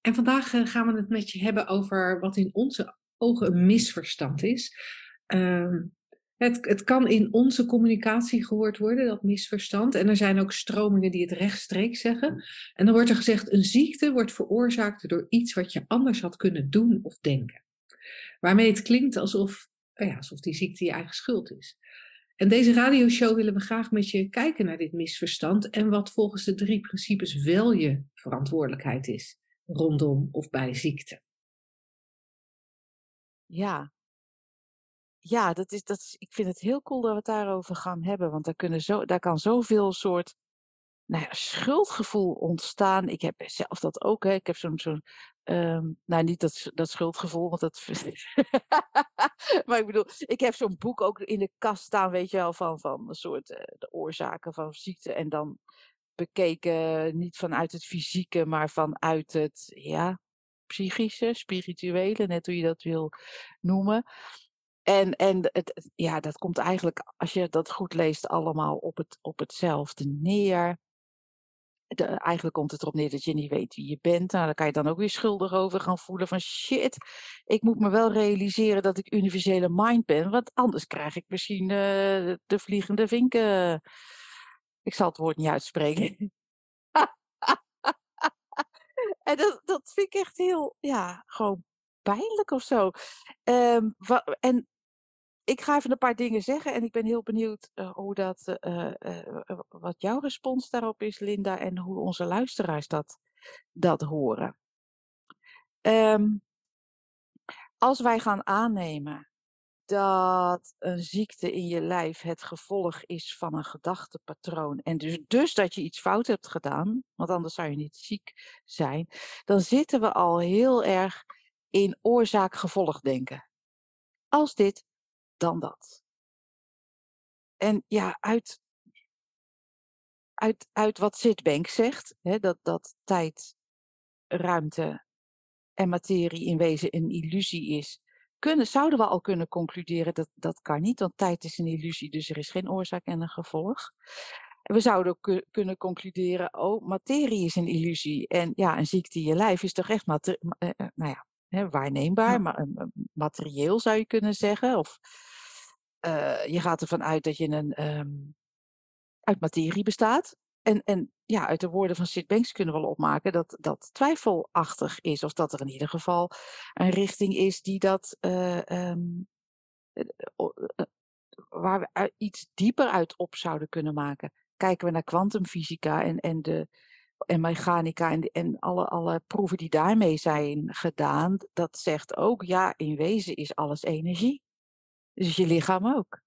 En vandaag eh, gaan we het met je hebben over wat in onze ogen een misverstand is. Ehm, het, het kan in onze communicatie gehoord worden, dat misverstand. En er zijn ook stromingen die het rechtstreeks zeggen. En dan wordt er gezegd, een ziekte wordt veroorzaakt door iets wat je anders had kunnen doen of denken. Waarmee het klinkt alsof, nou ja, alsof die ziekte je eigen schuld is. En deze radioshow willen we graag met je kijken naar dit misverstand en wat volgens de drie principes wel je verantwoordelijkheid is rondom of bij ziekte. Ja. Ja, dat is, dat is, ik vind het heel cool dat we het daarover gaan hebben. Want daar, kunnen zo, daar kan zoveel soort nou ja, schuldgevoel ontstaan. Ik heb zelf dat ook. Hè. Ik heb zo'n. zo'n um, nou, niet dat, dat schuldgevoel, want dat. maar ik bedoel, ik heb zo'n boek ook in de kast staan, weet je wel, van, van een soort. Uh, de oorzaken van ziekte. En dan bekeken niet vanuit het fysieke, maar vanuit het ja, psychische, spirituele, net hoe je dat wil noemen. En, en het, ja, dat komt eigenlijk, als je dat goed leest, allemaal op, het, op hetzelfde neer. De, eigenlijk komt het erop neer dat je niet weet wie je bent. Nou, daar kan je dan ook weer schuldig over gaan voelen van shit, ik moet me wel realiseren dat ik universele mind ben, want anders krijg ik misschien uh, de vliegende vinken ik zal het woord niet uitspreken. en dat, dat vind ik echt heel, ja, gewoon pijnlijk of zo. Um, en ik ga even een paar dingen zeggen en ik ben heel benieuwd uh, hoe dat, uh, uh, wat jouw respons daarop is, Linda, en hoe onze luisteraars dat, dat horen. Um, als wij gaan aannemen dat een ziekte in je lijf het gevolg is van een gedachtepatroon. En dus, dus dat je iets fout hebt gedaan, want anders zou je niet ziek zijn, dan zitten we al heel erg in oorzaak-gevolg denken. Als dit, dan dat. En ja, uit, uit, uit wat Sitbank zegt, hè, dat, dat tijd, ruimte en materie in wezen een illusie is, kunnen, zouden we al kunnen concluderen dat dat kan niet, want tijd is een illusie, dus er is geen oorzaak en een gevolg. We zouden ook kunnen concluderen, oh, materie is een illusie. En ja, een ziekte in je lijf is toch echt uh, nou ja, hè, waarneembaar, maar materieel zou je kunnen zeggen. Of uh, je gaat ervan uit dat je een, um, uit materie bestaat. En, en ja, uit de woorden van Sid Banks kunnen we wel opmaken dat dat twijfelachtig is. Of dat er in ieder geval een richting is die dat, uh, um, waar we iets dieper uit op zouden kunnen maken. Kijken we naar kwantumfysica en, en, de, en mechanica en, en alle, alle proeven die daarmee zijn gedaan, dat zegt ook, ja, in wezen is alles energie. Dus je lichaam ook.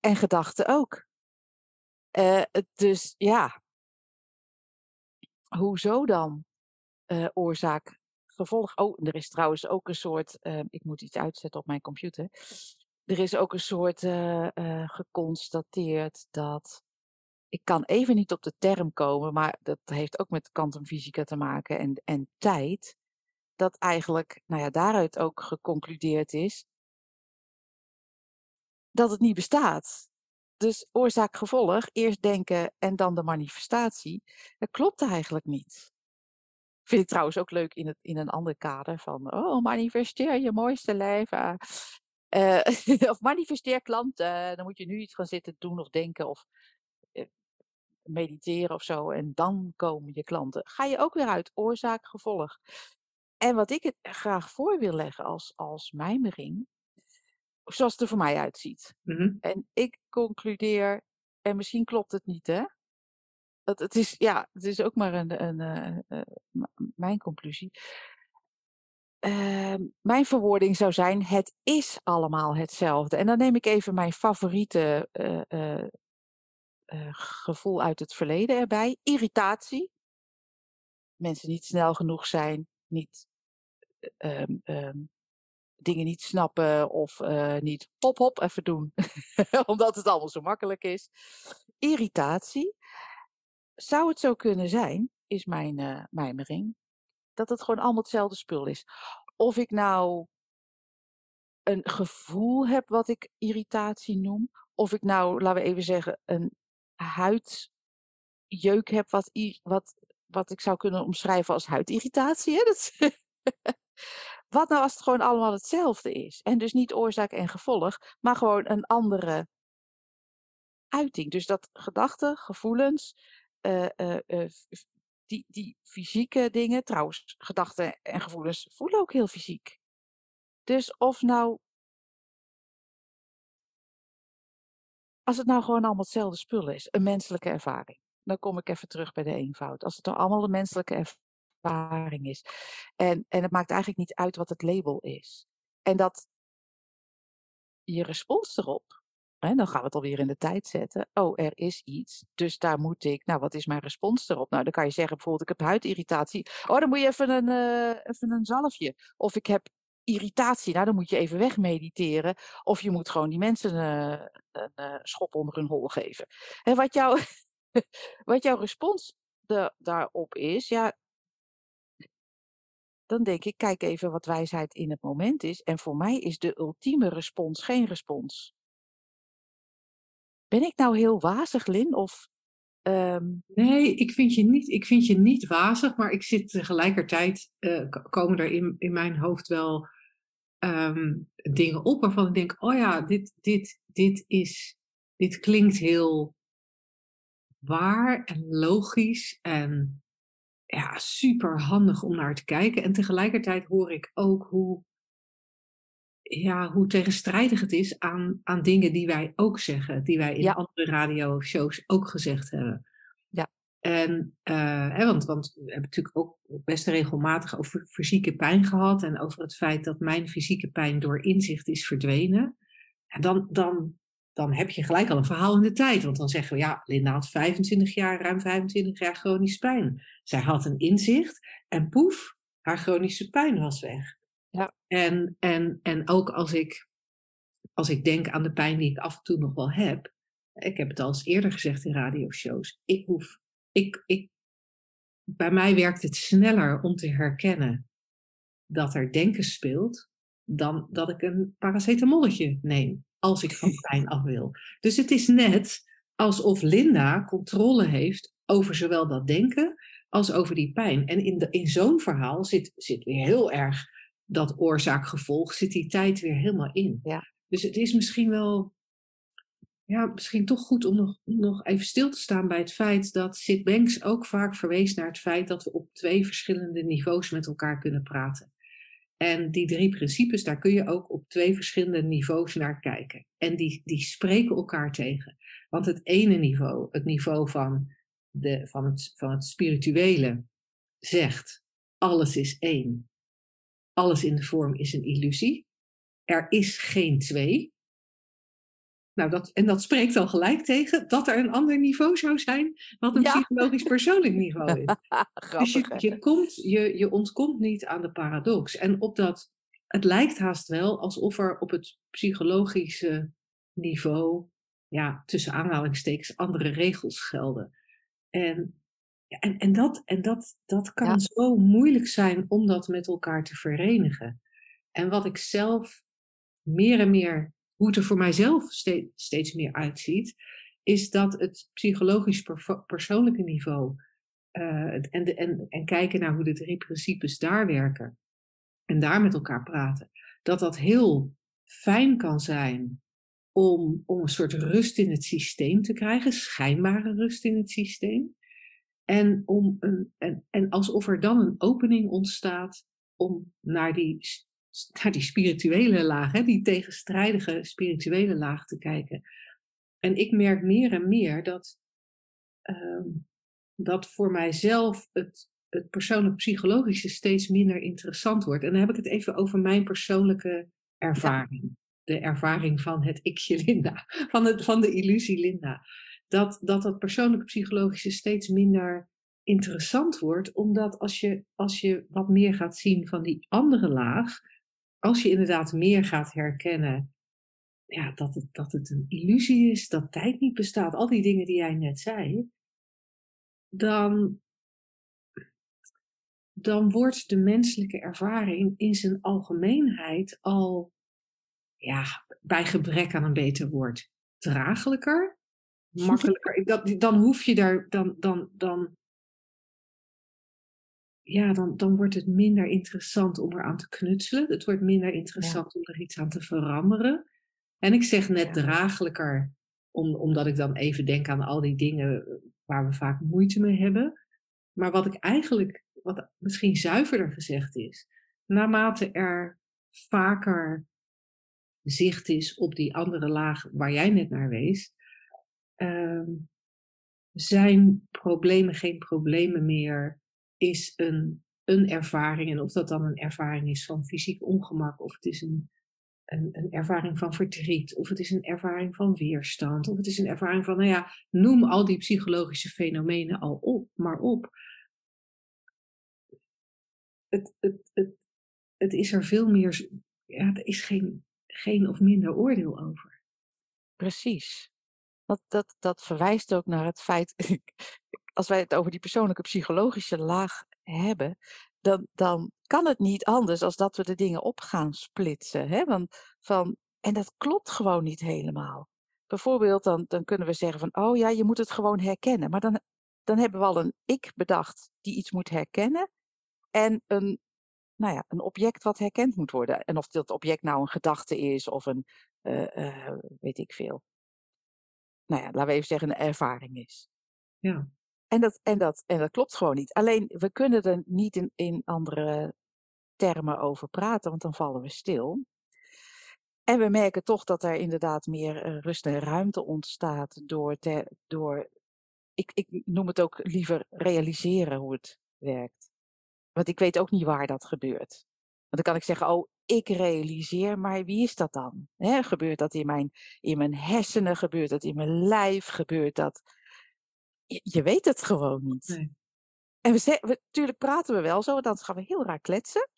En gedachten ook. Uh, dus ja, hoezo dan? Uh, oorzaak, gevolg. Oh, er is trouwens ook een soort, uh, ik moet iets uitzetten op mijn computer. Er is ook een soort geconstateerd dat, ik kan even niet op de term komen, maar dat heeft ook met kwantumfysica te maken en, en tijd. Dat eigenlijk, nou ja, daaruit ook geconcludeerd is dat het niet bestaat. Dus oorzaak-gevolg, eerst denken en dan de manifestatie, dat klopt eigenlijk niet. Vind ik trouwens ook leuk in, het, in een ander kader van, oh, manifesteer je mooiste leven. Uh, of manifesteer klanten, dan moet je nu iets gaan zitten doen of denken of uh, mediteren of zo en dan komen je klanten. Ga je ook weer uit oorzaak-gevolg. En wat ik het graag voor wil leggen als, als mijmering, zoals het er voor mij uitziet. Mhm. En ik concludeer, en misschien klopt het niet, hè? Het, het is, ja, het is ook maar een, een, een, eh, een mijn conclusie. Ehm, mijn verwoording zou zijn: het is allemaal hetzelfde. En dan neem ik even mijn favoriete uh, gevoel uit het verleden erbij: irritatie. Mensen niet snel genoeg zijn, niet um, um, dingen niet snappen of eh, niet hop hop even doen, omdat het allemaal zo makkelijk is. Irritatie. Zou het zo kunnen zijn, is mijn uh, mijmering, dat het gewoon allemaal hetzelfde spul is. Of ik nou een gevoel heb wat ik irritatie noem, of ik nou, laten we even zeggen, een huidjeuk heb wat, wat, wat ik zou kunnen omschrijven als huidirritatie. Hè? Dat wat nou als het gewoon allemaal hetzelfde is? En dus niet oorzaak en gevolg, maar gewoon een andere uiting. Dus dat gedachten, gevoelens, uh, uh, uh, die, die fysieke dingen, trouwens, gedachten en gevoelens voelen ook heel fysiek. Dus of nou. Als het nou gewoon allemaal hetzelfde spul is, een menselijke ervaring. Dan kom ik even terug bij de eenvoud. Als het nou allemaal een menselijke ervaring is. En, en het maakt eigenlijk niet uit wat het label is. En dat je respons erop en dan gaan we het alweer in de tijd zetten. Oh, er is iets. Dus daar moet ik. Nou, wat is mijn respons erop? Nou, dan kan je zeggen bijvoorbeeld: ik heb huidirritatie. Oh, dan moet je even een, uh, even een zalfje. Of ik heb irritatie. Nou, dan moet je even wegmediteren. Of je moet gewoon die mensen uh, een uh, schop onder hun hol geven. En wat, jou, wat jouw respons de, daarop is, ja. Dan denk ik, kijk even wat wijsheid in het moment is. En voor mij is de ultieme respons geen respons. Ben ik nou heel wazig, Lin? Of, um... Nee, ik vind, je niet, ik vind je niet wazig, maar ik zit tegelijkertijd, uh, komen er in, in mijn hoofd wel um, dingen op waarvan ik denk, oh ja, dit, dit, dit, is, dit klinkt heel waar en logisch en ja, super handig om naar te kijken. En tegelijkertijd hoor ik ook hoe ja, hoe tegenstrijdig het is aan, aan dingen die wij ook zeggen, die wij in ja. andere radioshows ook gezegd hebben. Ja. En, uh, hè, want, want we hebben natuurlijk ook best regelmatig over fysieke pijn gehad en over het feit dat mijn fysieke pijn door inzicht is verdwenen. En dan, dan, dan heb je gelijk al een verhaal in de tijd, want dan zeggen we, ja, Linda had 25 jaar, ruim 25 jaar chronische pijn. Zij had een inzicht en poef, haar chronische pijn was weg. Ja. En, en, en ook als ik, als ik denk aan de pijn die ik af en toe nog wel heb. Ik heb het al eens eerder gezegd in radioshows. Ik hoef, ik, ik, bij mij werkt het sneller om te herkennen dat er denken speelt, dan dat ik een paracetamolletje neem als ik van pijn af wil. Dus het is net alsof Linda controle heeft over zowel dat denken als over die pijn. En in, de, in zo'n verhaal zit, zit weer heel erg dat oorzaak-gevolg zit die tijd weer helemaal in. Ja. Dus het is misschien wel, ja, misschien toch goed om nog, nog even stil te staan bij het feit dat Sid Banks ook vaak verwees naar het feit dat we op twee verschillende niveaus met elkaar kunnen praten. En die drie principes, daar kun je ook op twee verschillende niveaus naar kijken. En die, die spreken elkaar tegen. Want het ene niveau, het niveau van, de, van, het, van het spirituele, zegt: alles is één alles in de vorm is een illusie. Er is geen twee. Nou, dat, en dat spreekt al gelijk tegen dat er een ander niveau zou zijn, wat een psychologisch persoonlijk niveau is. dus je, je, komt, je, je ontkomt niet aan de paradox. En op dat, het lijkt haast wel alsof er op het psychologische niveau, ja, tussen aanhalingstekens, andere regels gelden. En en, en, dat, en dat, dat kan zo moeilijk zijn om dat met elkaar te verenigen. En wat ik zelf meer en meer, hoe het er voor mijzelf steeds, meer uitziet, is dat het psychologisch persoonlijke niveau uh, en, de, en, en kijken naar hoe de drie principes daar werken en daar met elkaar praten, dat dat heel fijn kan zijn om, om een soort rust in het systeem te krijgen, schijnbare rust in het systeem. En, om een, en, en alsof er dan een opening ontstaat om naar die, naar die spirituele laag, hè, die tegenstrijdige spirituele laag te kijken. En ik merk meer en meer dat, uh, dat voor mijzelf het, het persoonlijk psychologische steeds minder interessant wordt. En dan heb ik het even over mijn persoonlijke ervaring. De ervaring van het ikje Linda, van, het, van de illusie Linda dat, dat dat persoonlijke psychologische steeds minder interessant wordt, omdat als je, als je wat meer gaat zien van die andere laag, als je inderdaad meer gaat herkennen ja, dat, het, dat het een illusie is, dat tijd niet bestaat, al die dingen die jij net zei, dan, dan wordt de menselijke ervaring in zijn algemeenheid al, ja, bij gebrek aan een beter woord, draaglijker, makkelijker. Dat, dan hoef je daar, dan, dan, dan, ja, dan, dan wordt het minder interessant om eraan te knutselen. Het wordt minder interessant om er iets aan te veranderen. En ik zeg net draaglijker, om, omdat ik dan even denk aan al die dingen eh, waar we vaak moeite mee hebben. Maar wat ik eigenlijk, wat misschien zuiverder gezegd is, naarmate er vaker zicht is op die andere laag waar jij net naar wees, ehm, zijn problemen geen problemen meer, is een, een ervaring. En of dat dan een ervaring is van fysiek ongemak, of het is een een, een, ervaring van verdriet, of het is een ervaring van weerstand, of het is een ervaring van, nou ja, noem al die psychologische fenomenen al op, maar op. Het, het, het, het is er veel meer, ja, er is geen, geen of minder oordeel over. Precies. Dat, dat, dat verwijst ook naar het feit, als wij het over die persoonlijke psychologische laag hebben, dan, dan kan het niet anders als dat we de dingen op gaan splitsen. Hè? Want van, en dat klopt gewoon niet helemaal. Bijvoorbeeld, dan, dan kunnen we zeggen van, oh ja, je moet het gewoon herkennen. Maar dan, dan hebben we al een ik bedacht die iets moet herkennen. En een, nou ja, een object wat herkend moet worden. En of dat object nou een gedachte is of een, uh, uh, weet ik veel. Nou ja, laten we even zeggen, een ervaring is. Ja. En dat, en, dat, en dat klopt gewoon niet. Alleen, we kunnen er niet in, in andere termen over praten, want dan vallen we stil. En we merken toch dat er inderdaad meer eh, rust en ruimte ontstaat door, te, door ik, ik noem het ook liever realiseren hoe het werkt. Want ik weet ook niet waar dat gebeurt. Want dan kan ik zeggen, oh, ik realiseer, maar wie is dat dan? gebeurt dat in mijn, in mijn hersenen? Gebeurt dat in mijn lijf? Gebeurt dat je, weet het gewoon niet. Nee. En we, we, natuurlijk praten we wel zo, want dan gaan we heel raar kletsen.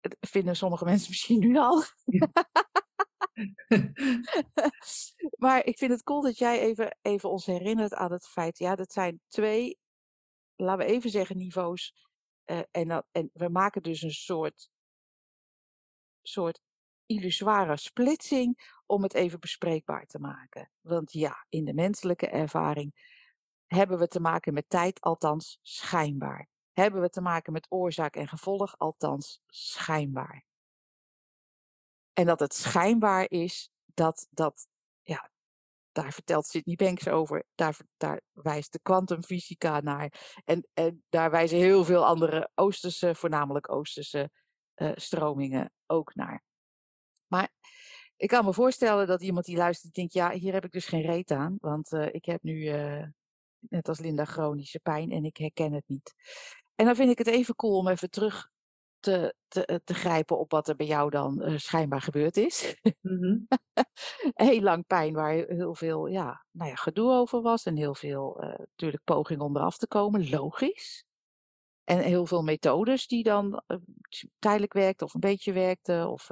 Dat vinden sommige mensen misschien nu al. maar ik vind het cool dat jij even, even ons herinnert aan het feit, ja, dat zijn twee, laten we even zeggen, niveaus. Uh, en, dat, en we maken dus een soort, soort illusoire splitsing om het even bespreekbaar te maken. Want ja, in de menselijke ervaring hebben we te maken met tijd, althans schijnbaar. Hebben we te maken met oorzaak en gevolg, althans schijnbaar. En dat het schijnbaar is, dat, dat ja, daar vertelt Sidney Banks over. Daar, daar wijst de kwantumfysica naar. En, en daar wijzen heel veel andere Oosterse, voornamelijk Oosterse uh, stromingen ook naar. Maar ik kan me voorstellen dat iemand die luistert denkt, ja, hier heb ik dus geen reet aan. Want uh, ik heb nu uh, net als Linda, chronische pijn en ik herken het niet. En dan vind ik het even cool om even terug te, te, eh, te grijpen op wat er bij jou dan uh, schijnbaar gebeurd is. Mm-hmm. heel lang pijn waar heel veel ja, nou ja, gedoe over was en heel veel uh, natuurlijk poging om eraf te komen, logisch. En heel veel methodes die dan uh, tijdelijk werkten of een beetje werkten. Of,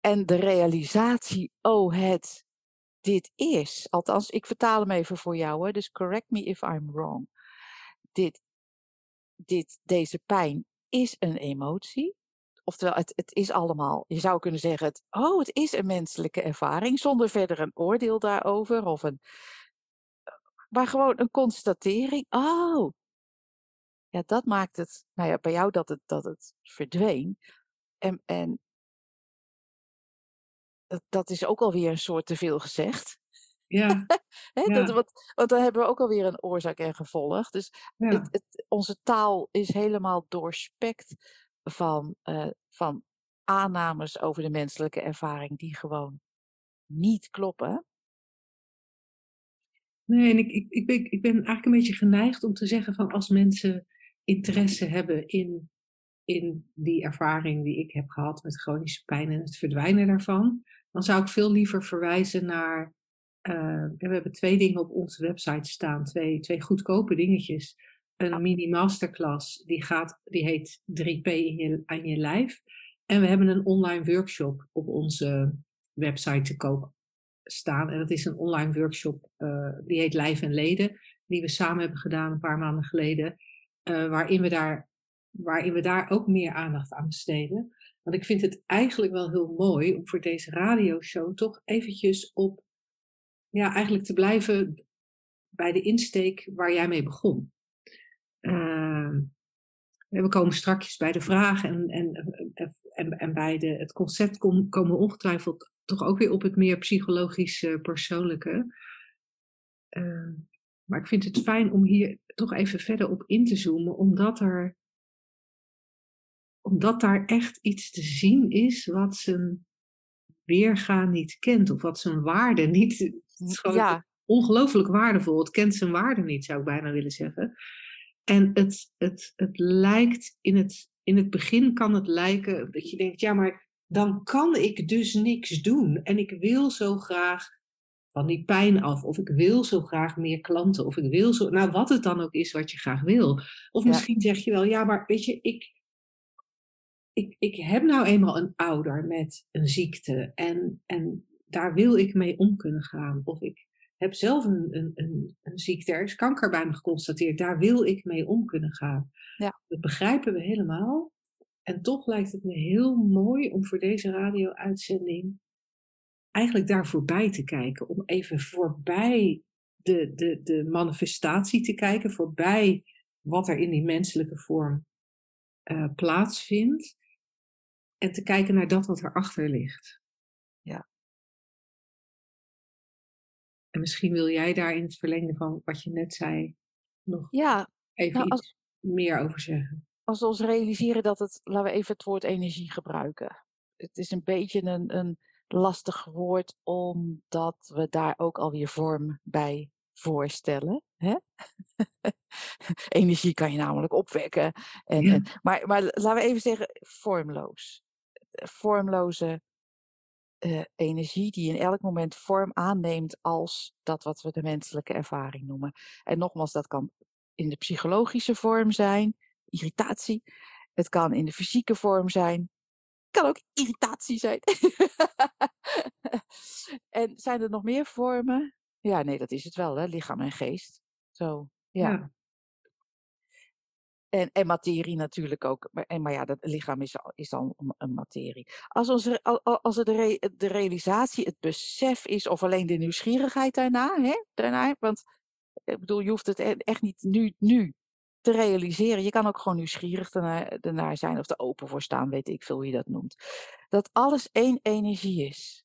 en de realisatie, oh het dit is, althans ik vertaal hem even voor jou, hè, dus correct me if I'm wrong. Dit, dit, deze pijn is een emotie. Oftewel, het, het is allemaal, je zou kunnen zeggen, het, oh, het is een menselijke ervaring, zonder verder een oordeel daarover of een, maar gewoon een constatering. Oh, ja, dat maakt het, nou ja, bij jou dat het, dat het verdween. En, en dat is ook alweer een soort te veel gezegd. Ja. He, ja. Dat, want dan hebben we ook alweer een oorzaak en gevolg. Dus ja. het, het, onze taal is helemaal doorspekt van, uh, van aannames over de menselijke ervaring die gewoon niet kloppen. Nee, en ik, ik, ik, ben, ik ben eigenlijk een beetje geneigd om te zeggen van als mensen interesse hebben in, in die ervaring die ik heb gehad met chronische pijn en het verdwijnen daarvan, dan zou ik veel liever verwijzen naar. Uh, we hebben twee dingen op onze website staan, twee, twee goedkope dingetjes. Een mini masterclass, die, gaat, die heet 3P in je, aan je lijf. En we hebben een online workshop op onze website te koop staan. En dat is een online workshop, uh, die heet Lijf en Leden, die we samen hebben gedaan een paar maanden geleden. Uh, waarin, we daar, waarin we daar ook meer aandacht aan besteden. Want ik vind het eigenlijk wel heel mooi om voor deze radioshow toch eventjes op, ja, eigenlijk te blijven bij de insteek waar jij mee begon. Uh, we komen straks bij de vraag en, en, en, en bij de, het concept kom, komen we ongetwijfeld toch ook weer op het meer psychologisch persoonlijke. Uh, maar ik vind het fijn om hier toch even verder op in te zoomen, omdat er omdat daar echt iets te zien is wat zijn weerga niet kent, of wat zijn waarde niet. Het is gewoon ja. ongelooflijk waardevol. Het kent zijn waarde niet, zou ik bijna willen zeggen. En het, het, het lijkt in het, in het begin kan het lijken dat je denkt, ja, maar dan kan ik dus niks doen. En ik wil zo graag van die pijn af. Of ik wil zo graag meer klanten. Of ik wil zo. Nou, wat het dan ook is wat je graag wil. Of misschien zeg je wel, ja, maar weet je, ik, ik, ik heb nou eenmaal een ouder met een ziekte. En, en daar wil ik mee om kunnen gaan. Of ik heb zelf een, een, een, een ziekte, er is kanker bij me geconstateerd. Daar wil ik mee om kunnen gaan. Ja. Dat begrijpen we helemaal. En toch lijkt het me heel mooi om voor deze radio-uitzending eigenlijk daar voorbij te kijken. Om even voorbij de, de, de manifestatie te kijken, voorbij wat er in die menselijke vorm uh, plaatsvindt. En te kijken naar dat wat erachter ligt. Ja. En misschien wil jij daar in het verlengde van wat je net zei nog ja, even nou, iets meer over zeggen. Als we ons realiseren dat het, laten we even het woord energie gebruiken. Het is een beetje een, een lastig woord, omdat we daar ook alweer vorm bij voorstellen. Hè? energie kan je namelijk opwekken. En, ja. en, maar, maar laten we even zeggen, vormloos. Vormloze uh, energie die in elk moment vorm aanneemt als dat wat we de menselijke ervaring noemen. En nogmaals, dat kan in de psychologische vorm zijn, irritatie. Het kan in de fysieke vorm zijn. Het kan ook irritatie zijn. en zijn er nog meer vormen? Ja, nee, dat is het wel, hè? lichaam en geest. Zo, ja. En, en materie natuurlijk ook. Maar, en, maar ja, dat lichaam is, is dan een materie. Als, onze, als het de, de realisatie, het besef is, of alleen de nieuwsgierigheid daarna, hè, daarna want ik bedoel, je hoeft het e-, echt niet nu, nu te realiseren. Je kan ook gewoon nieuwsgierig ernaar, zijn of er open voor staan, weet ik veel hoe je dat noemt. Dat alles één energie is,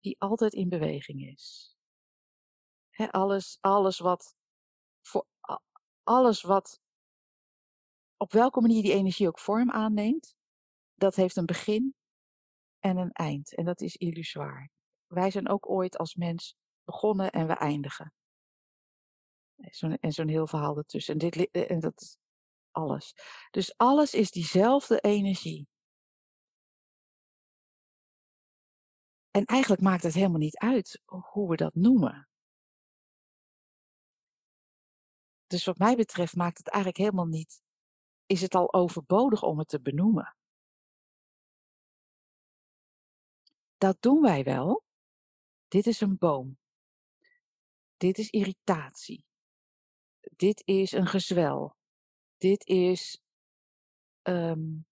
die altijd in beweging is. Alles, alles wat, voor, alles wat op welke manier die energie ook vorm aanneemt, dat heeft een begin en een eind. En dat is illusoir. Wij zijn ook ooit als mens begonnen en we eindigen. En zo'n heel verhaal ertussen. En, dit, eh, en dat is alles. Dus alles is diezelfde energie. En eigenlijk maakt het helemaal niet uit hoe we dat noemen. Dus wat mij betreft maakt het eigenlijk helemaal niet is het al overbodig om het te benoemen. Dat doen wij wel. Dit is een boom. Dit is irritatie. Dit is een gezwel. Dit is, um,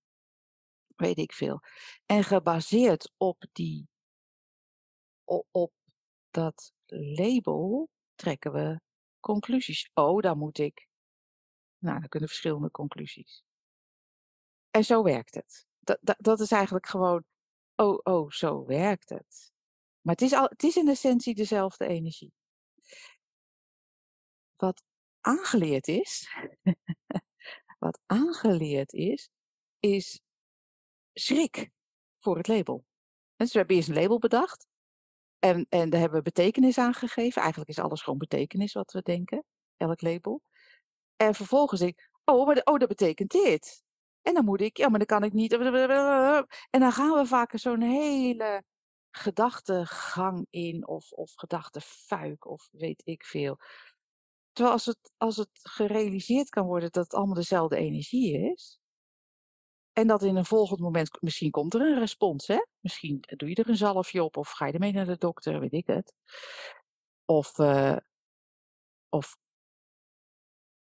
weet ik veel. En gebaseerd op die, op, op dat label trekken we conclusies. Oh, daar moet ik nou, dan kunnen verschillende conclusies. En zo werkt het. Dat, dat, dat is eigenlijk gewoon, oh, oh, zo werkt het. Maar het is, al, het is in essentie dezelfde energie. Wat aangeleerd is, wat aangeleerd is, is schrik voor het label. Dus we hebben eerst een label bedacht. En, en daar hebben we betekenis aan gegeven. Eigenlijk is alles gewoon betekenis wat we denken. Elk label. En vervolgens denk ik, oh, maar oh, dat betekent dit. En dan moet ik, ja, maar dan kan ik niet. En dan gaan we vaak zo'n hele gedachtegang in, of, of gedachtefuik, of weet ik veel. Terwijl als het, als het gerealiseerd kan worden dat het allemaal dezelfde energie is, En dat in een volgend moment, misschien komt er een respons, hè? Misschien doe je er een zalfje op of ga je ermee naar de dokter, weet ik het. Of, uh, of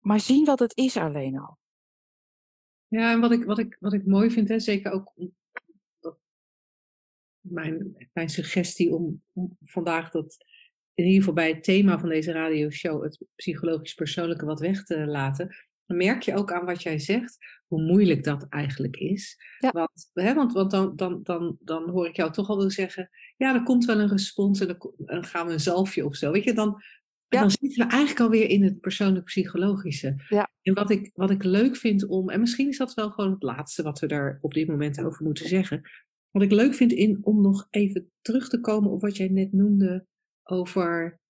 maar zien wat het is alleen al. Ja, en wat ik, wat ik, wat ik mooi vind, hè, zeker ook mijn, mijn suggestie om, om vandaag dat in ieder geval bij het thema van deze radioshow, het psychologisch persoonlijke, wat weg te laten. Dan merk je ook aan wat jij zegt, hoe moeilijk dat eigenlijk is. Ja. Want, hè, want, want dan, dan, dan, dan hoor ik jou toch al zeggen, ja, er komt wel een respons en dan, dan gaan we een zalfje of zo. Weet je, dan, Ja. dan zitten we eigenlijk alweer in het persoonlijk psychologische. Ja. En wat ik, wat ik leuk vind om, en misschien is dat wel gewoon het laatste wat we daar op dit moment over moeten zeggen. Wat ik leuk vind in, om nog even terug te komen op wat jij net noemde over,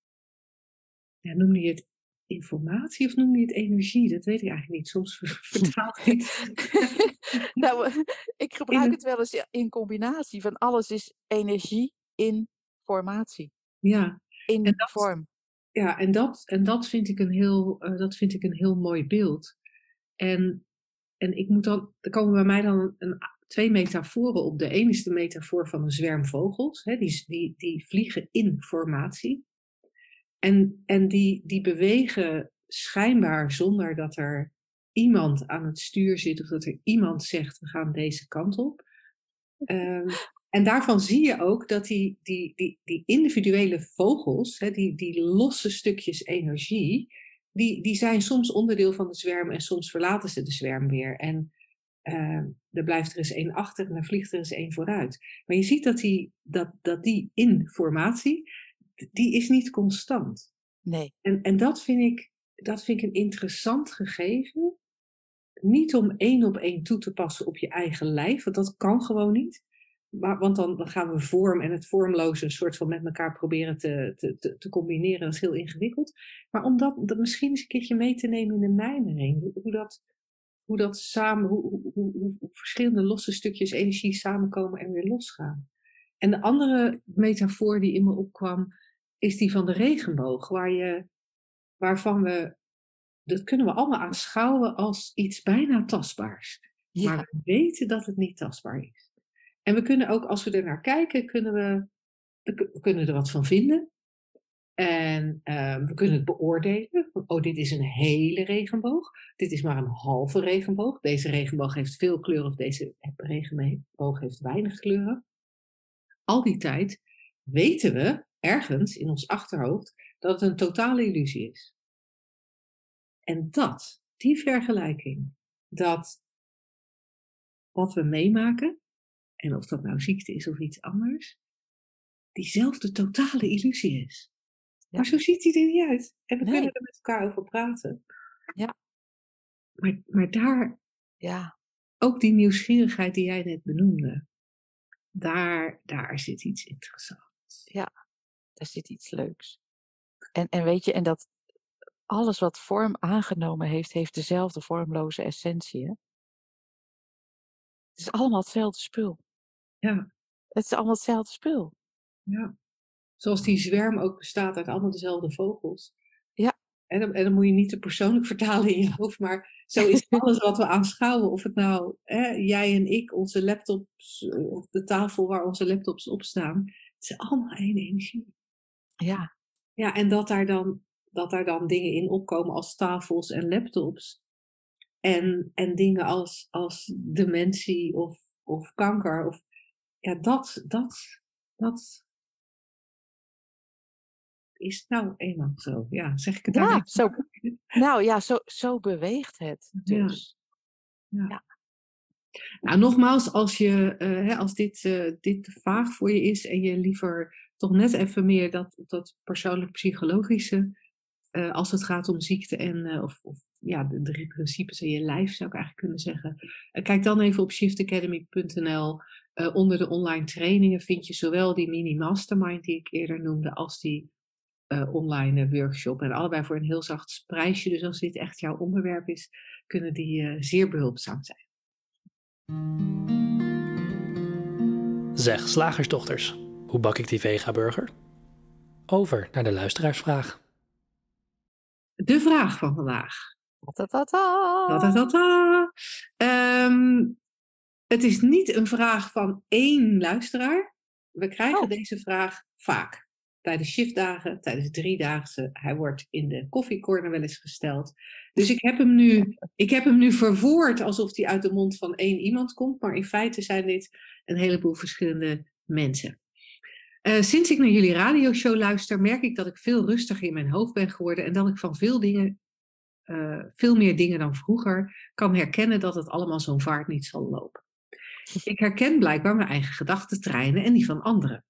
ja, noemde je het informatie of noemde je het energie? Dat weet ik eigenlijk niet. Soms vertaal ik het. nou, ik gebruik In- het wel eens in combinatie van alles is energie in formatie, Ja, in En dat- vorm. Ja en, dat, en dat, vind ik een heel, eh, dat vind ik een heel mooi beeld. En, en ik moet dan, er komen bij mij dan een, twee metaforen op. De ene is de metafoor van een zwerm vogels. Hè, die, die, die vliegen in formatie. En, en die, die bewegen schijnbaar zonder dat er iemand aan het stuur zit of dat er iemand zegt we gaan deze kant op. Ehm, en daarvan zie je ook dat die, die, die, die individuele vogels, hè, die, die losse stukjes energie, die, die zijn soms onderdeel van de zwerm en soms verlaten ze de zwerm weer. En ehm, er blijft er eens één achter en er vliegt er eens één vooruit. Maar je ziet dat die, dat, dat die informatie, die is niet constant. Nee, En, en dat, vind ik, dat vind ik een interessant gegeven. Niet om één op één toe te passen op je eigen lijf, want dat kan gewoon niet. Maar, want dan, dan gaan we vorm en het vormloze een soort van met elkaar proberen te, te, te, te combineren. Dat is heel ingewikkeld. Maar om dat, dat misschien eens een keertje mee te nemen in de mijmering. Hoe, hoe, dat, hoe dat samen, hoe, hoe, hoe, hoe verschillende losse stukjes energie samenkomen en weer losgaan. En de andere metafoor die in me opkwam, is die van de regenboog, waar je, waarvan we, dat kunnen we allemaal aanschouwen als iets bijna tastbaars. ja, Maar we weten dat het niet tastbaar is. En we kunnen ook, als we er naar kijken, kunnen we, kunnen er wat van vinden. En ehm, we kunnen het beoordelen. Oh, dit is een hele regenboog. Dit is maar een halve regenboog. Deze regenboog heeft veel kleuren of deze regenboog heeft weinig kleuren. Al die tijd weten we ergens in ons achterhoofd dat het een totale illusie is. En dat, die vergelijking, dat wat we meemaken, en of dat nou ziekte is of iets anders, diezelfde totale illusie is. Ja. Maar zo ziet hij er niet uit. En we Nee. kunnen er met elkaar over praten. Ja. Maar, maar daar, ja, ook die nieuwsgierigheid die jij net benoemde, daar, daar zit iets interessants. daar zit iets leuks. En, en weet je, en dat alles wat vorm aangenomen heeft, heeft dezelfde vormloze essentie. Hè? Het is allemaal hetzelfde spul. Ja, Het is allemaal hetzelfde spul. ja. Zoals die zwerm ook bestaat uit allemaal dezelfde vogels. Ja. En dan, en dan moet je niet te persoonlijk vertalen in je hoofd, maar zo is alles wat we aanschouwen. Of het nou hè, jij en ik, onze laptops eh, op de tafel waar onze laptops op staan. Het is allemaal één energie. Ja, Ja, en dat daar dan, dat daar dan dingen in opkomen als tafels en laptops. En, en dingen als, als dementie of, of kanker. Of, ja, dat, dat, dat is nou eenmaal zo. Ja, zeg ik het Ja, zo- nou ja, zo, zo beweegt het Ja. dus. Nou, nogmaals, als, je, eh, hè, als dit, eh, dit te vaag voor je is en je liever toch net even meer dat, dat persoonlijk psychologische, eh, als het gaat om ziekte en of, of ja, de drie principes in je lijf, zou ik eigenlijk kunnen zeggen. Kijk dan even op shiftacademy.nl. Eh, onder de online trainingen vind je zowel die mini mastermind die ik eerder noemde, als die eh, online eh, workshop. En allebei voor een heel zacht prijsje. Dus als dit echt jouw onderwerp is, kunnen die eh, zeer behulpzaam zijn. Zeg, slagersdochters, hoe bak ik die vega-burger? Over naar de luisteraarsvraag. De vraag van vandaag. Ta-ta-ta. Ta-ta-ta-ta. Ehm, het is niet een vraag van één luisteraar. We krijgen Oh. deze vraag vaak. Tijdens shiftdagen, tijdens driedaagse. Hij wordt in de koffiecorner wel eens gesteld. Dus ik heb hem nu, ik heb hem nu verwoord alsof hij uit de mond van één iemand komt. Maar in feite zijn dit een heleboel verschillende mensen. Eh, sinds ik naar jullie radioshow luister, merk ik dat ik veel rustiger in mijn hoofd ben geworden. En dat ik van veel dingen, eh, veel meer dingen dan vroeger, kan herkennen dat het allemaal zo'n vaart niet zal lopen. Ik herken blijkbaar mijn eigen gedachtentreinen en die van anderen.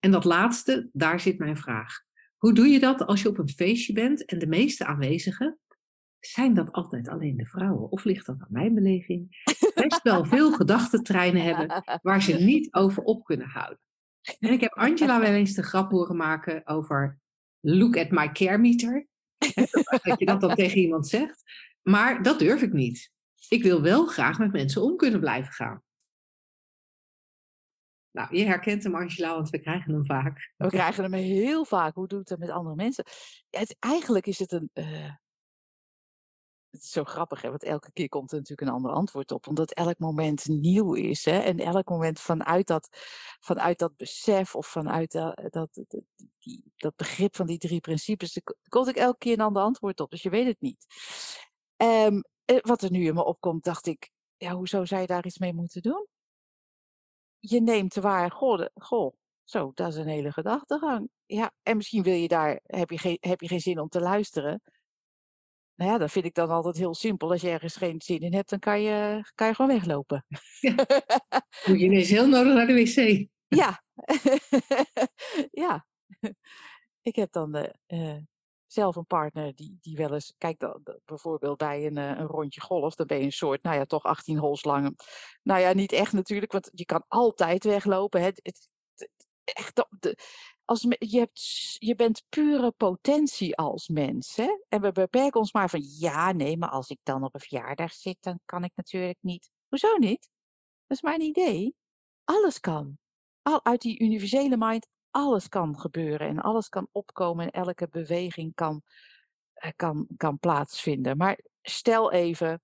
En dat laatste, daar zit mijn vraag. Hoe doe je dat als je op een feestje bent en de meeste aanwezigen, zijn dat altijd alleen de vrouwen? Of ligt dat aan mijn beleving? Best wel veel gedachtentreinen hebben waar ze niet over op kunnen houden. En ik heb Angela wel eens de grap horen maken over look at my care meter. Dat je dat dan tegen iemand zegt. Maar dat durf ik niet. Ik wil wel graag met mensen om kunnen blijven gaan. Nou, je herkent hem, Angela, want we krijgen hem vaak. We krijgen hem heel vaak. Hoe doe ik dat met andere mensen? Het, eigenlijk is het een. eh, het is zo grappig, hè? want elke keer komt er natuurlijk een ander antwoord op. Omdat elk moment nieuw is. Hè? En elk moment vanuit dat, vanuit dat besef of vanuit dat, dat, dat, die, dat begrip van die drie principes. ko- komt ik elke keer een ander antwoord op. Dus je weet het niet. Ehm, eh, wat er nu in me opkomt, dacht ik. Ja, hoezo zou je daar iets mee moeten doen? Je neemt waar. Goh, de- goh zo, dat is een hele gedachtegang. Ja, en misschien wil je daar, heb je geen, heb je geen zin om te luisteren. Nou ja, dat vind ik dan altijd heel simpel. Als je ergens geen zin in hebt, dan kan je, kan je gewoon weglopen. Moet je ineens heel nodig naar de wc. Ja. ja. Ik heb dan eh, eh, zelf een partner die, die wel eens, kijk dan bijvoorbeeld bij een, eh, een rondje golf, dan ben je een soort, nou ja, toch 18 holes lang. Nou ja, niet echt natuurlijk, want je kan altijd weglopen. Hè. Het, echt, als, je, hebt, je bent pure potentie als mens. Hè? En we beperken ons maar van, ja, nee, maar als ik dan op een verjaardag zit, dan kan ik natuurlijk niet. Hoezo niet? Dat is mijn idee. Alles kan al uit die universele mind, alles kan gebeuren en alles kan opkomen en elke beweging kan, eh, kan, kan plaatsvinden. Maar stel even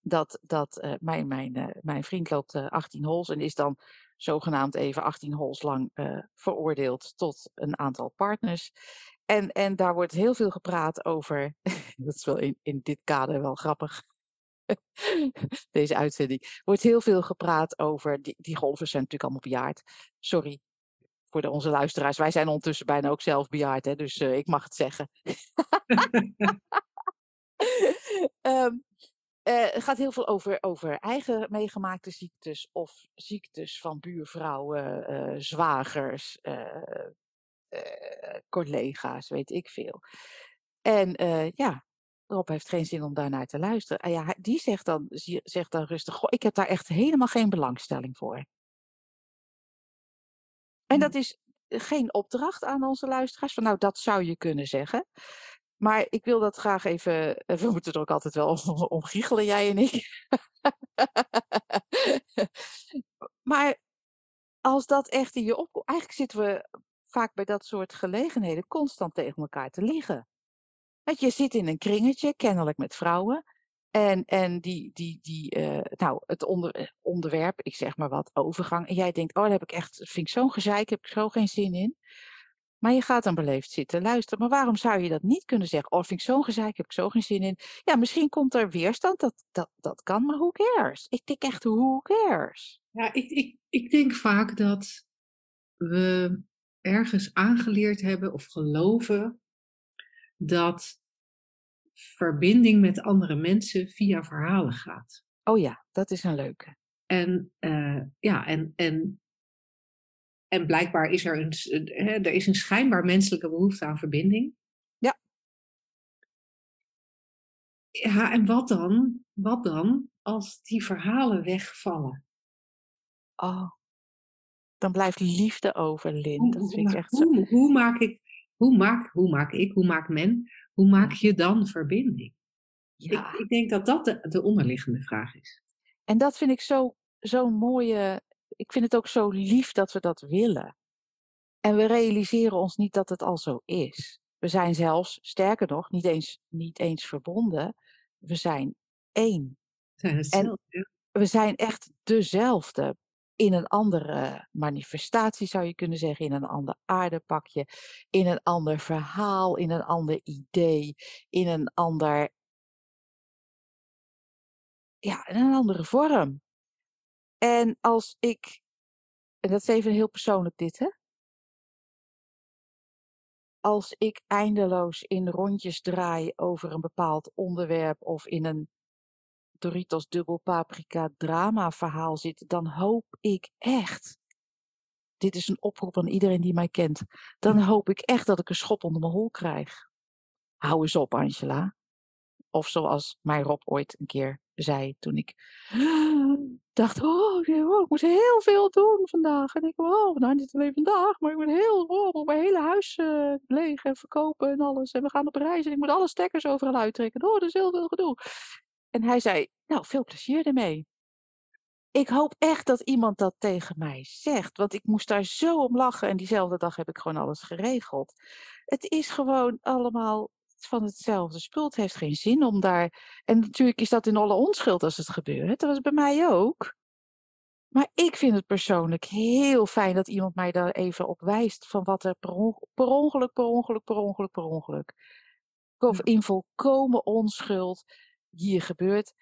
dat, dat eh, mijn, mijn, eh, mijn vriend loopt eh, 18 holes en is dan zogenaamd even 18 holes lang veroordeeld tot een aantal partners. En, en daar wordt heel veel gepraat over, dat is wel in, in dit kader wel grappig, deze uitzending, wordt heel veel gepraat over, die, die zijn natuurlijk allemaal bejaard. Sorry voor onze luisteraars, wij zijn ondertussen bijna ook zelf bejaard, hè, dus eh, ik mag het zeggen. Ehm, eh, het gaat heel veel over, over eigen meegemaakte ziektes of ziektes van buurvrouwen, eh, zwagers, collega's, weet ik veel. En ja, Rob heeft geen zin om daarnaar te luisteren. En ja, die zegt dan, zegt dan rustig, goh, ik heb daar echt helemaal geen belangstelling voor. En Hm. dat is geen opdracht aan onze luisteraars, van nou, dat zou je kunnen zeggen. Maar ik wil dat graag even, eh, we moeten er ook altijd wel om, om giechelen, jij en ik. maar als dat echt in je opkomt, eigenlijk zitten we vaak bij dat soort gelegenheden constant tegen elkaar te liegen. Want je zit in een kringetje, kennelijk met vrouwen. En, en die, die, die eh, nou, het onder, eh, onderwerp, ik zeg maar wat, overgang. En jij denkt, oh, daar heb ik echt, vind ik zo'n gezeik, heb ik zo geen zin in. Maar je gaat dan beleefd zitten luisteren. Maar waarom zou je dat niet kunnen zeggen? Oh, vind ik zo'n gezeik, heb ik zo geen zin in. Ja, misschien komt er weerstand, dat, dat, dat kan, maar who cares? Ik denk echt, who cares? Ja, ik, ik, ik denk vaak dat we ergens aangeleerd hebben of geloven dat verbinding met andere mensen via verhalen gaat. Oh ja, dat is een leuke. En eh, ja, en, en, en blijkbaar is er een, er is een schijnbaar menselijke behoefte aan verbinding. Ja. Ja, en wat dan? Wat dan als die verhalen wegvallen? Oh, dan blijft liefde over, Lin. Hoe, Dat vind ik echt zo. hoe, hoe maak ik, hoe maak, hoe maak ik, hoe maakt men, hoe maak je dan verbinding? Ja. Ik, ik denk dat dat de, de onderliggende vraag is. En dat vind ik zo- zo'n mooie. Ik vind het ook zo lief dat we dat willen. En we realiseren ons niet dat het al zo is. We zijn zelfs, sterker nog, niet eens, niet eens verbonden. We zijn één. Zijn hetzelfde. ja. we zijn echt dezelfde. In een andere manifestatie zou je kunnen zeggen, in een ander aardepakje, in een ander verhaal, in een ander idee, in een ander. Ja, in een andere vorm. En als ik. En dat is even heel persoonlijk, dit, hè? Als ik eindeloos in rondjes draai over een bepaald onderwerp of in een Doritos dubbel paprika drama verhaal zit, dan hoop ik echt. Dit is een oproep aan iedereen die mij kent. Dan hoop ik echt dat ik een schop onder mijn hol krijg. Hou eens op, Angela. Of zoals mijn Rob ooit een keer zei toen ik dacht, oh, oh, ik moet heel veel doen vandaag. En ik, oh, nou niet alleen vandaag, maar ik moet heel, oh, mijn hele huis uh, leeg en verkopen en alles. En we gaan op reis en ik moet alle stekkers overal uittrekken. Oh, dat is heel veel gedoe. En hij zei, nou, veel plezier ermee. Ik hoop echt dat iemand dat tegen mij zegt, want ik moest daar zo om lachen en diezelfde dag heb ik gewoon alles geregeld. Het is gewoon allemaal van hetzelfde spul. Het heeft geen zin om daar. En natuurlijk is dat in alle onschuld als het gebeurt. Dat was bij mij ook. Maar ik vind het persoonlijk heel fijn dat iemand mij daar even op wijst van wat er per ongeluk, per ongeluk, per ongeluk, per ongeluk, per ongeluk. Of in volkomen onschuld hier gebeurt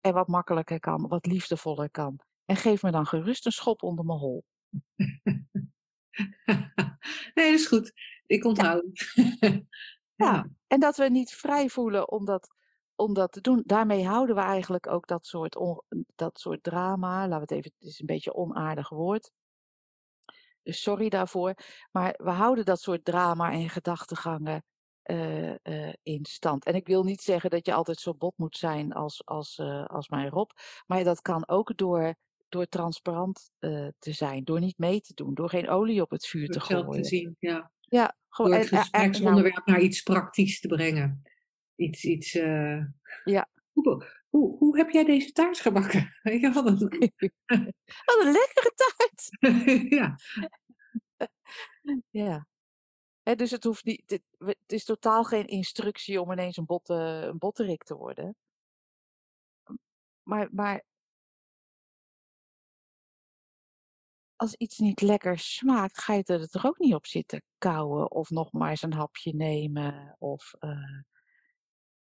en wat makkelijker kan, wat liefdevoller kan. En geef me dan gerust een schop onder mijn hol. nee, dat is goed. Ik onthoud ja. ja. en dat we niet vrij voelen om dat, om dat te doen. Daarmee houden we eigenlijk ook dat soort, dat soort drama. Laten we het even, het is een beetje een onaardig woord. Dus sorry daarvoor. Maar we houden dat soort drama en gedachtegangen uh, uh, in stand. En ik wil niet zeggen dat je altijd zo bot moet zijn als, als, uh, als mijn Rob. Maar dat kan ook door, door transparant te zijn. Door niet mee te doen. Door geen olie op het vuur door te gooien. te zien, ja. Ja, gewoon. Door het gespreksonderwerp nou, naar iets praktisch te brengen. Iets, iets... Ja. Hoe, hoe, hoe heb jij deze taart gebakken? Je wat een... wat een lekkere taart! ja. ja dus het, hoeft niet, het, is totaal geen instructie om ineens een, botte, een botterik te worden. Maar, als iets niet lekker smaakt, ga je er toch ook niet op zitten kauwen of nog maar eens een hapje nemen. Of,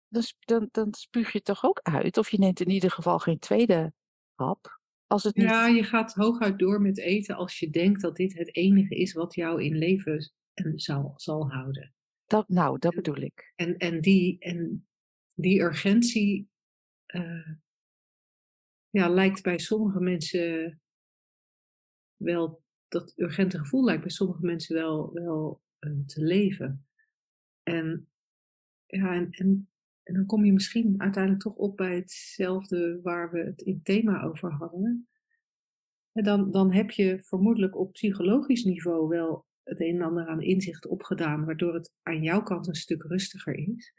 dan, dan, dan spuug je het toch ook uit. Of je neemt in ieder geval geen tweede hap. Als het niet... Ja, je gaat hooguit door met eten als je denkt dat dit het enige is wat jou in leven en zal, zal houden. Dat, nou, dat bedoel ik. En, en, die, en die urgentie uh, ja, lijkt bij sommige mensen wel, dat urgente gevoel lijkt bij sommige mensen wel, wel uh, te leven. En, ja, en, en, en dan kom je misschien uiteindelijk toch op bij hetzelfde waar we het in het thema over hadden. En dan, dan heb je vermoedelijk op psychologisch niveau wel het een en ander aan inzicht opgedaan, waardoor het aan jouw kant een stuk rustiger is.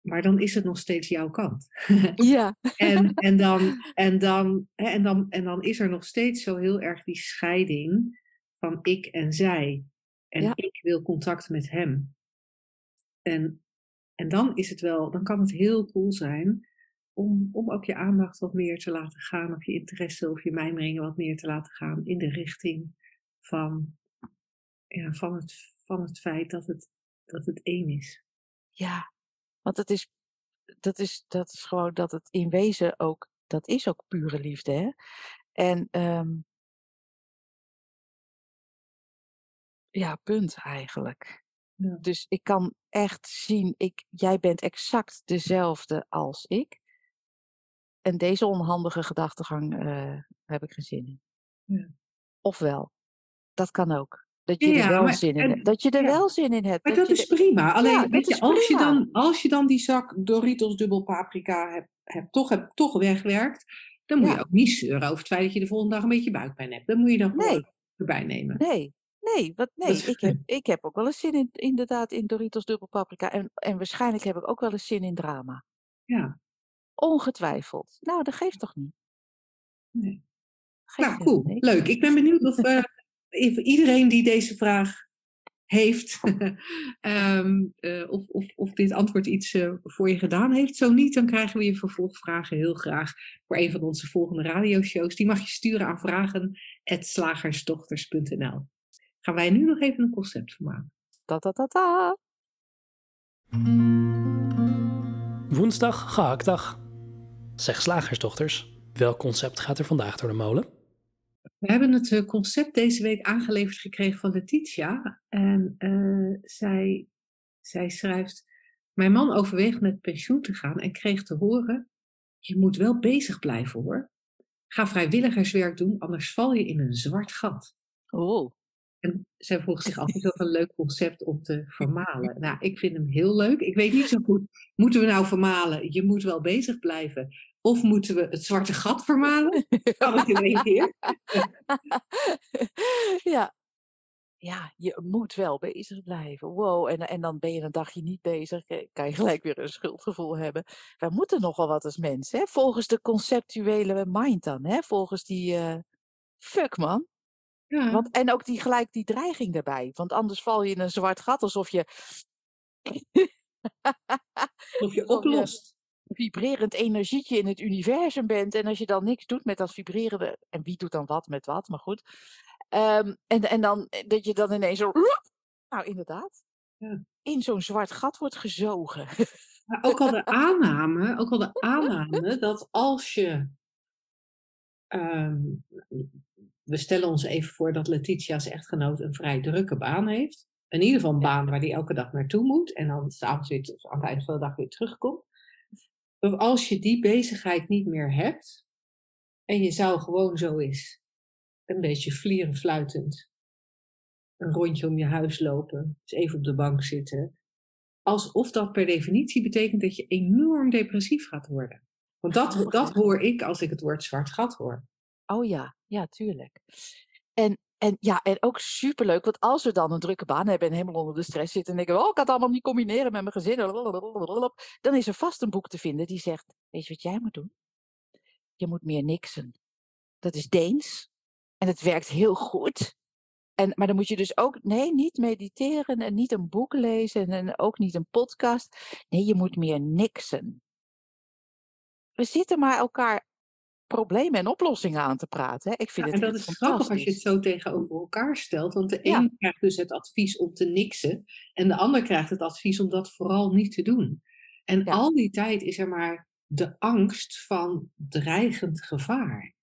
Maar dan is het nog steeds jouw kant. Ja. en, en, dan, en, dan, en, dan, en dan is er nog steeds zo heel erg die scheiding van ik en zij. En Ja. ik wil contact met hem. En, en dan is het wel, dan kan het heel cool zijn om, om ook je aandacht wat meer te laten gaan, of je interesse of je mijmeringen wat meer te laten gaan in de richting van ja, van, het, van het feit dat het, dat het één is. Ja, want het is, dat, is, dat is gewoon dat het in wezen ook, dat is ook pure liefde. Hè? En ehm, ja, punt eigenlijk. Ja. Dus ik kan echt zien, ik, jij bent exact dezelfde als ik. En deze onhandige gedachtegang uh, heb ik geen zin in. Ja. Ofwel, dat kan ook. Dat je Ja, er wel maar- zin in hebt. Dat je er ja. wel zin in hebt. Maar dat dat is prima. Alleen, Ja, dat weet je, als je, dan, als je dan die zak Doritos dubbel paprika hebt, hebt, toch, hebt, toch wegwerkt, dan moet je ook niet zeuren over het feit dat je de volgende dag een beetje buikpijn hebt. Dan moet je dan gewoon Nee. erbij nemen. Nee, nee, wat, nee. Dat- Ik, heb, ik heb ook wel eens zin in, inderdaad in Doritos dubbel paprika. En, en waarschijnlijk heb ik ook wel eens zin in drama. Ja, Ongetwijfeld. Nou, dat geeft toch niet? nee. Geeft Nou, cool. Leuk. Ik ben benieuwd of, of iedereen die deze vraag heeft. Ehm, eh, of, of, of dit antwoord iets eh, voor je gedaan heeft. Zo niet, dan krijgen we je vervolgvragen heel graag voor een van onze volgende radioshows. Die mag je sturen aan vragen.slagersdochters.nl. Gaan wij nu nog even een concept van maken. Ta ta ta ta. Woensdag, gehaktdag. Zeg slagersdochters, welk concept gaat er vandaag door de molen? We hebben het eh, concept deze week aangeleverd gekregen van Letitia. En uh, zij, zij schrijft: Mijn man overweegt met pensioen te gaan en kreeg te horen: Je moet wel bezig blijven hoor. Ga vrijwilligerswerk doen, anders val je in een zwart gat. Oh. En zij vroeg zich af: is dat een leuk concept om te vermalen? Nou, ik vind hem heel leuk. Ik weet niet zo goed. Moeten we nou vermalen? Je moet wel bezig blijven. Of moeten we het zwarte gat vermalen? Kan het in één keer? ja. Ja, je moet wel bezig blijven. Wow, en, en dan ben je een dagje niet bezig. Kan je gelijk weer een schuldgevoel hebben. Wij moeten nogal wat als mensen, hè? Volgens de conceptuele mind dan, hè? Volgens die... eh, Fuck, man. Ja. Want, en ook die, gelijk die dreiging daarbij. Want anders val je in een zwart gat alsof je... Of je oplost. Vibrerend energietje in het universum bent. En als je dan niks doet met dat vibrerende. En wie doet dan wat met wat, maar goed. Ehm, en, en dan eh, dat je dan ineens zo. Nou, inderdaad. Ja. In zo'n zwart gat wordt gezogen. Maar ook al de aanname, ook al de aanname dat als je. ehm, we stellen ons even voor dat Letitia's echtgenoot een vrij drukke baan heeft. In ieder geval een baan waar hij elke dag naartoe moet. En dan s'avonds weer, of aan het einde van de dag weer terugkomt. Of als je die bezigheid niet meer hebt. En je zou gewoon zo eens een beetje vlieren fluitend. Een rondje om je huis lopen. Dus even op de bank zitten alsof dat per definitie betekent dat je enorm depressief gaat worden. Want dat, dat hoor ik als ik het woord zwart gat hoor. Oh ja, ja, tuurlijk. En, en, ja, en ook superleuk, want als we dan een drukke baan hebben en helemaal onder de stress zitten en denken, oh, ik kan het allemaal niet combineren met mijn gezin, dan is er vast een boek te vinden die zegt, weet je wat jij moet doen? Je moet meer niksen. Dat is Deens en het werkt heel goed. En, maar dan moet je dus ook, nee, niet mediteren en niet een boek lezen en ook niet een podcast. Nee, je moet meer niksen. We zitten maar elkaar problemen en oplossingen aan te praten. Hè. Ik vind Ja, het en dat is grappig als je het zo tegenover elkaar stelt. Want de Ja. een krijgt dus het advies om te niksen. En de ander krijgt het advies om dat vooral niet te doen. En Ja. al die tijd is er maar de angst van dreigend gevaar.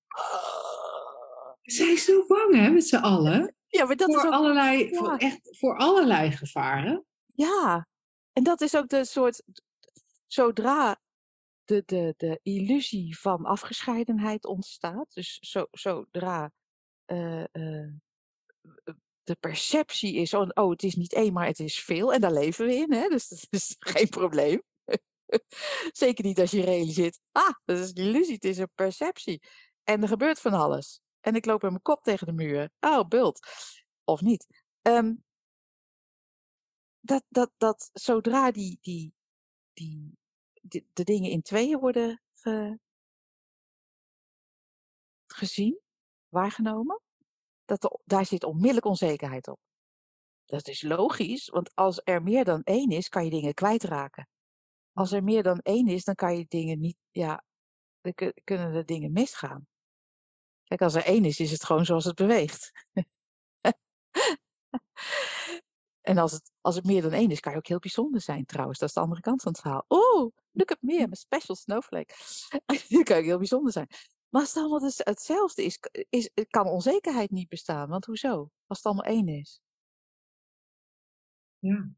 We zijn zo bang hè, met z'n allen. Ja, maar dat is voor, ook allerlei, ja. voor, echt, voor allerlei gevaren. Ja, en dat is ook de soort. Zodra de, de, de illusie van afgescheidenheid ontstaat, dus zo, zodra eh, eh, de perceptie is: oh, oh, het is niet één, maar het is veel, en daar leven we in, hè? dus dat is geen probleem. Zeker niet als je realiseert: ah, dat is een illusie, het is een perceptie. En er gebeurt van alles. En ik loop met mijn kop tegen de muur. Oh, bult. Of niet. Ehm, dat, dat, dat zodra die, die, die, de dingen in tweeën worden ge- gezien, waargenomen, dat daar zit onmiddellijk onzekerheid op. Dat is logisch, want als er meer dan één is, kan je dingen kwijtraken. Als er meer dan één is, dan kan je dingen niet, ja, kunnen er dingen misgaan. Kijk, als er één is, is het gewoon zoals het beweegt. En als het, als het meer dan één is, kan je ook heel bijzonder zijn trouwens. Dat is de andere kant van het verhaal. Oeh, look at me, I'm a special snowflake. Dan kan je heel bijzonder zijn. Maar als het allemaal dus hetzelfde is, is, kan onzekerheid niet bestaan. Want hoezo? Als het allemaal één is. Ja.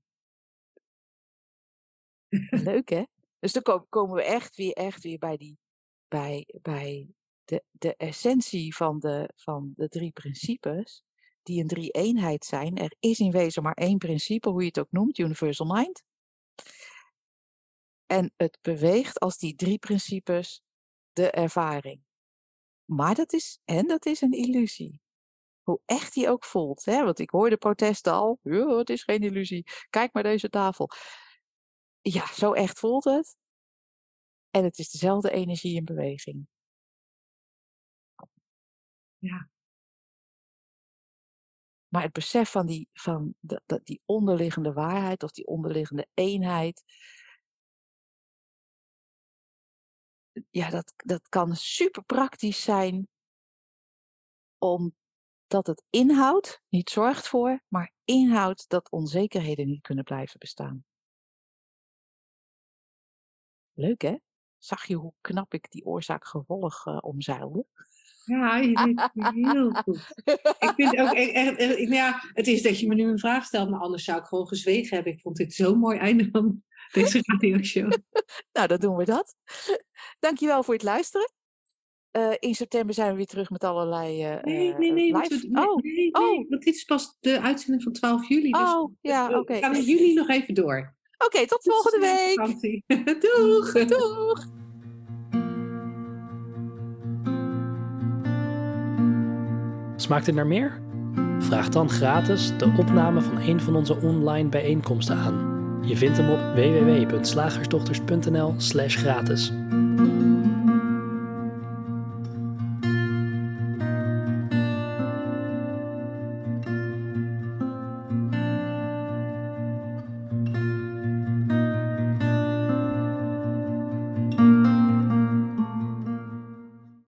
Leuk hè? Dus dan ko- komen we echt weer, echt weer bij, die, bij, bij de, de essentie van de, van de drie principes. Die een drie-eenheid zijn. Er is in wezen maar één principe, hoe je het ook noemt, universal mind. En het beweegt als die drie principes de ervaring. Maar dat is, en dat is een illusie. Hoe echt die ook voelt. Hè? Want ik hoorde protesten al. Het is geen illusie. Kijk maar deze tafel. Ja, zo echt voelt het. En het is dezelfde energie in beweging. Ja. Maar het besef van die, van dat die onderliggende waarheid of die onderliggende eenheid. Ja, dat, dat kan super praktisch zijn. Omdat het inhoudt, niet zorgt voor, maar inhoudt dat onzekerheden niet kunnen blijven bestaan. Leuk hè? Zag je hoe knap ik die oorzaak-gevolg uh, omzeilde? Ja, je het heel goed. Ik vind ook echt, echt, echt, ja, het is dat je me nu een vraag stelt, maar anders zou ik gewoon gezwegen hebben. Ik vond dit zo'n mooi einde van deze radioshow. nou, dan doen we dat. Dankjewel voor het luisteren. Uh, in september zijn we weer terug met allerlei uh, nee, nee, nee, live... we, nee, oh, nee, nee, oh. want dit is pas de uitzending van 12 juli. Dus oh, ja, oké. Okay. gaan we juli nog even door. Oké, okay, tot volgende week. Doeg. Doeg. Smaakt het naar meer? Vraag dan gratis de opname van een van onze online bijeenkomsten aan. Je vindt hem op www.slagersdochters.nl/gratis.